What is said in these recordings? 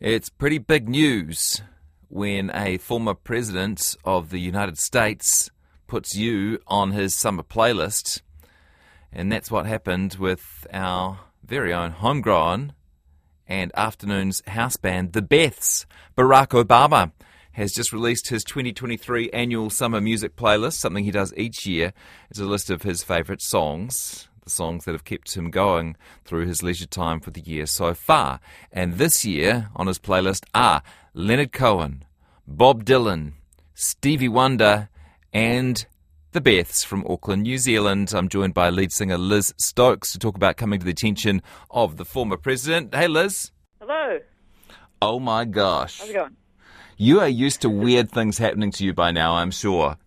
It's pretty big news when a former president of the United States puts you on his summer playlist. And that's what happened with our very own homegrown and afternoon's house band, The Beths. Barack Obama has just released his 2023 annual summer music playlist, something he does each year. It's a list of his favourite songs, the songs that have kept him going through his leisure time for the year so far. And this year on his playlist are Leonard Cohen, Bob Dylan, Stevie Wonder, and the Beths from Auckland, New Zealand. I'm joined by lead singer Liz Stokes to talk about coming to the attention of the former president. Hey, Liz. Hello. Oh my gosh. How's it going? You are used to weird things happening to you by now, I'm sure.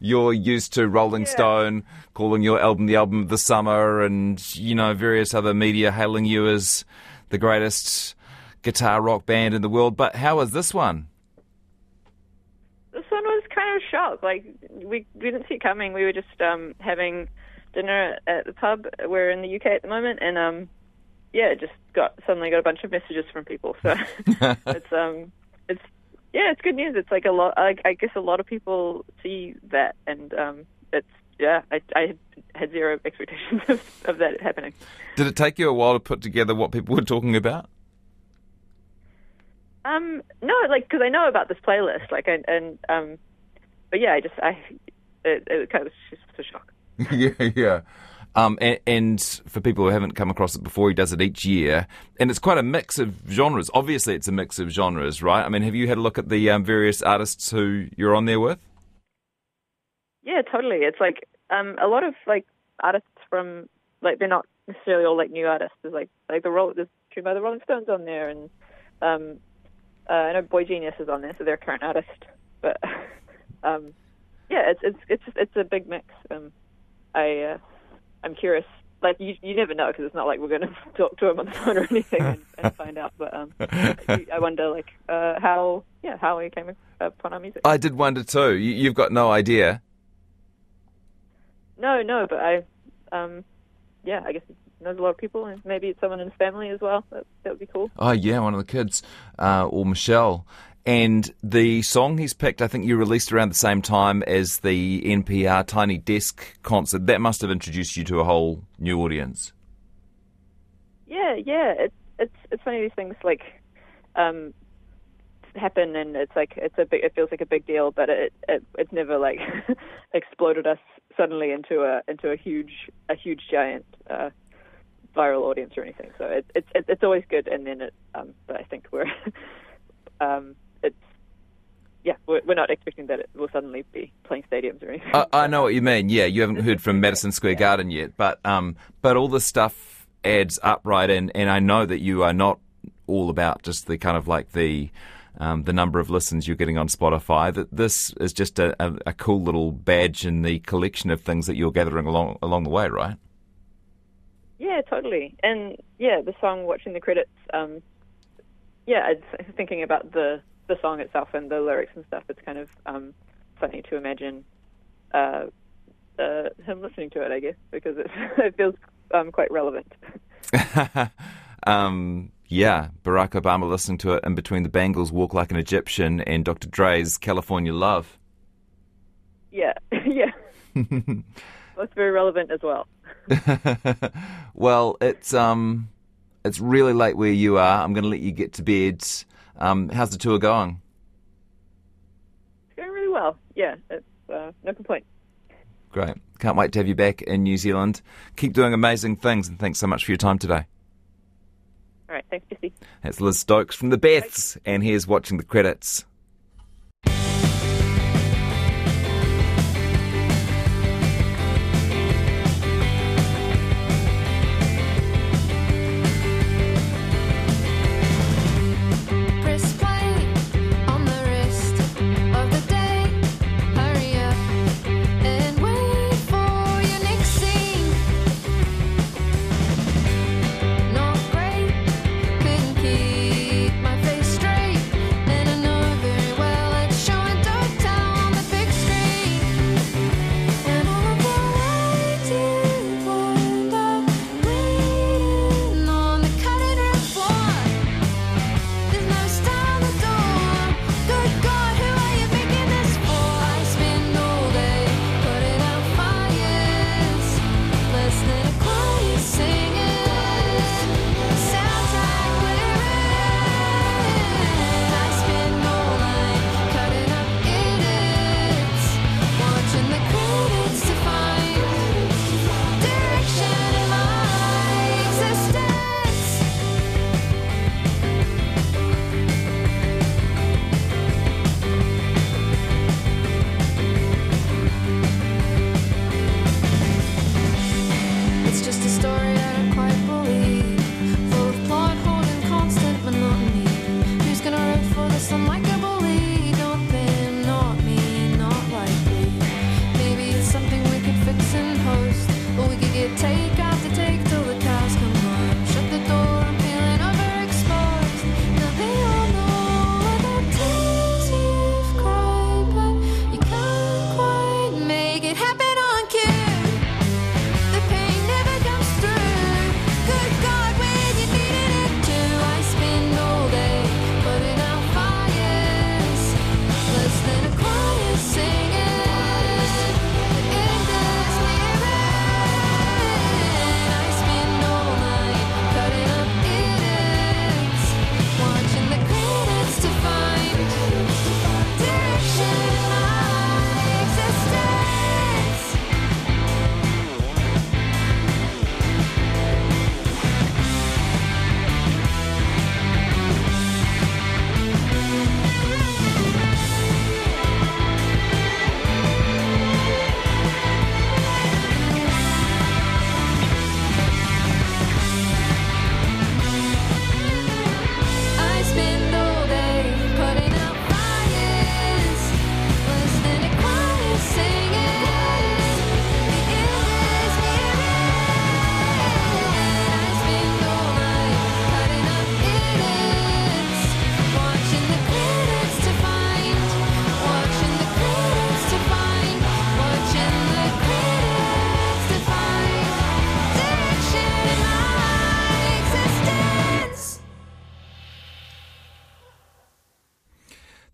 You're used to Rolling Yeah. Stone calling your album the album of the summer and, you know, various other media hailing you as the greatest guitar rock band in the world. But how was this one? This one was kind of a shock. Like we we didn't see it coming. We were just um having dinner at the pub. We're in the UK at the moment, and um yeah, just got suddenly got a bunch of messages from people. So it's um it's yeah, it's good news. It's like a lot. I, I guess a lot of people see that, and um it's yeah. I I had zero expectations of, of that happening. Did it take you a while to put together what people were talking about? Um, no, like because I know about this playlist, like, and, and um, but yeah, I just I it, it kind of was just a shock. yeah, yeah. Um, and, and for people who haven't come across it before, he does it each year, and it's quite a mix of genres. Obviously, it's a mix of genres, right? I mean, have you had a look at the um, various artists who you're on there with? Yeah, totally. It's like um a lot of like artists from like they're not necessarily all like new artists. There's like like the roll there's tune by the Rolling Stones on there, and um uh, I know Boy Genius is on there, so they're a current artist. But um yeah, it's it's it's it's a big mix. Um, I uh, I'm curious. Like you, you never know because it's not like we're going to talk to him on the phone or anything and, and find out. But um, I wonder like uh, how yeah how he came upon our music. I did wonder too. You, you've got no idea. No, no, but I, um, yeah, I guess he knows a lot of people, and maybe it's someone in his family as well. That that would be cool. Oh yeah, one of the kids, uh, or Michelle. And the song he's picked, I think you released around the same time as the NPR Tiny Desk concert. That must have introduced you to a whole new audience. Yeah, yeah. It's it's it's funny these things like, um, happen, and it's like it's a big. It feels like a big deal, but it it it's never like exploded us suddenly into a into a huge a huge giant uh, viral audience or anything. So it, it's it's it's always good, and then it. Um, but I think we're, um, yeah, we're, we're not expecting that it will suddenly be playing stadiums or anything. I, I know what you mean. Yeah, you haven't heard from Madison Square Garden yet, but um, but all this stuff adds up, right? And and I know that you are not all about just the kind of like the um, the number of listens you're getting on Spotify. That this is just a, a, a cool little badge in the collection of things that you're gathering along along the way, right? Yeah, totally. And yeah, the song "Watching the Credits." Um, yeah, it's thinking about the the song itself and the lyrics and stuff. It's kind of um, funny to imagine uh, uh, him listening to it, I guess, because it, it feels um, quite relevant. um, yeah, Barack Obama listening to it in between the Bangles "Walk Like an Egyptian" and Dr. Dre's "California Love." Yeah, yeah. That's very relevant as well. well, it's um, it's really late where you are. I'm going to let you get to bed. Um, how's the tour going? It's going really well. Yeah, it's uh, no complaint. Great. Can't wait to have you back in New Zealand. Keep doing amazing things, and thanks so much for your time today. All right, thanks, Jesse. That's Liz Stokes from the Beths, and here's watching the credits.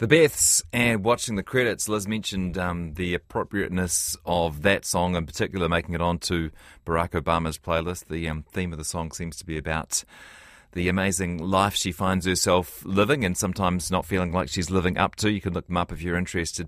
The Beths and watching the credits, Liz mentioned um, the appropriateness of that song, in particular, making it onto Barack Obama's playlist. The um, theme of the song seems to be about the amazing life she finds herself living and sometimes not feeling like she's living up to. You can look them up if you're interested.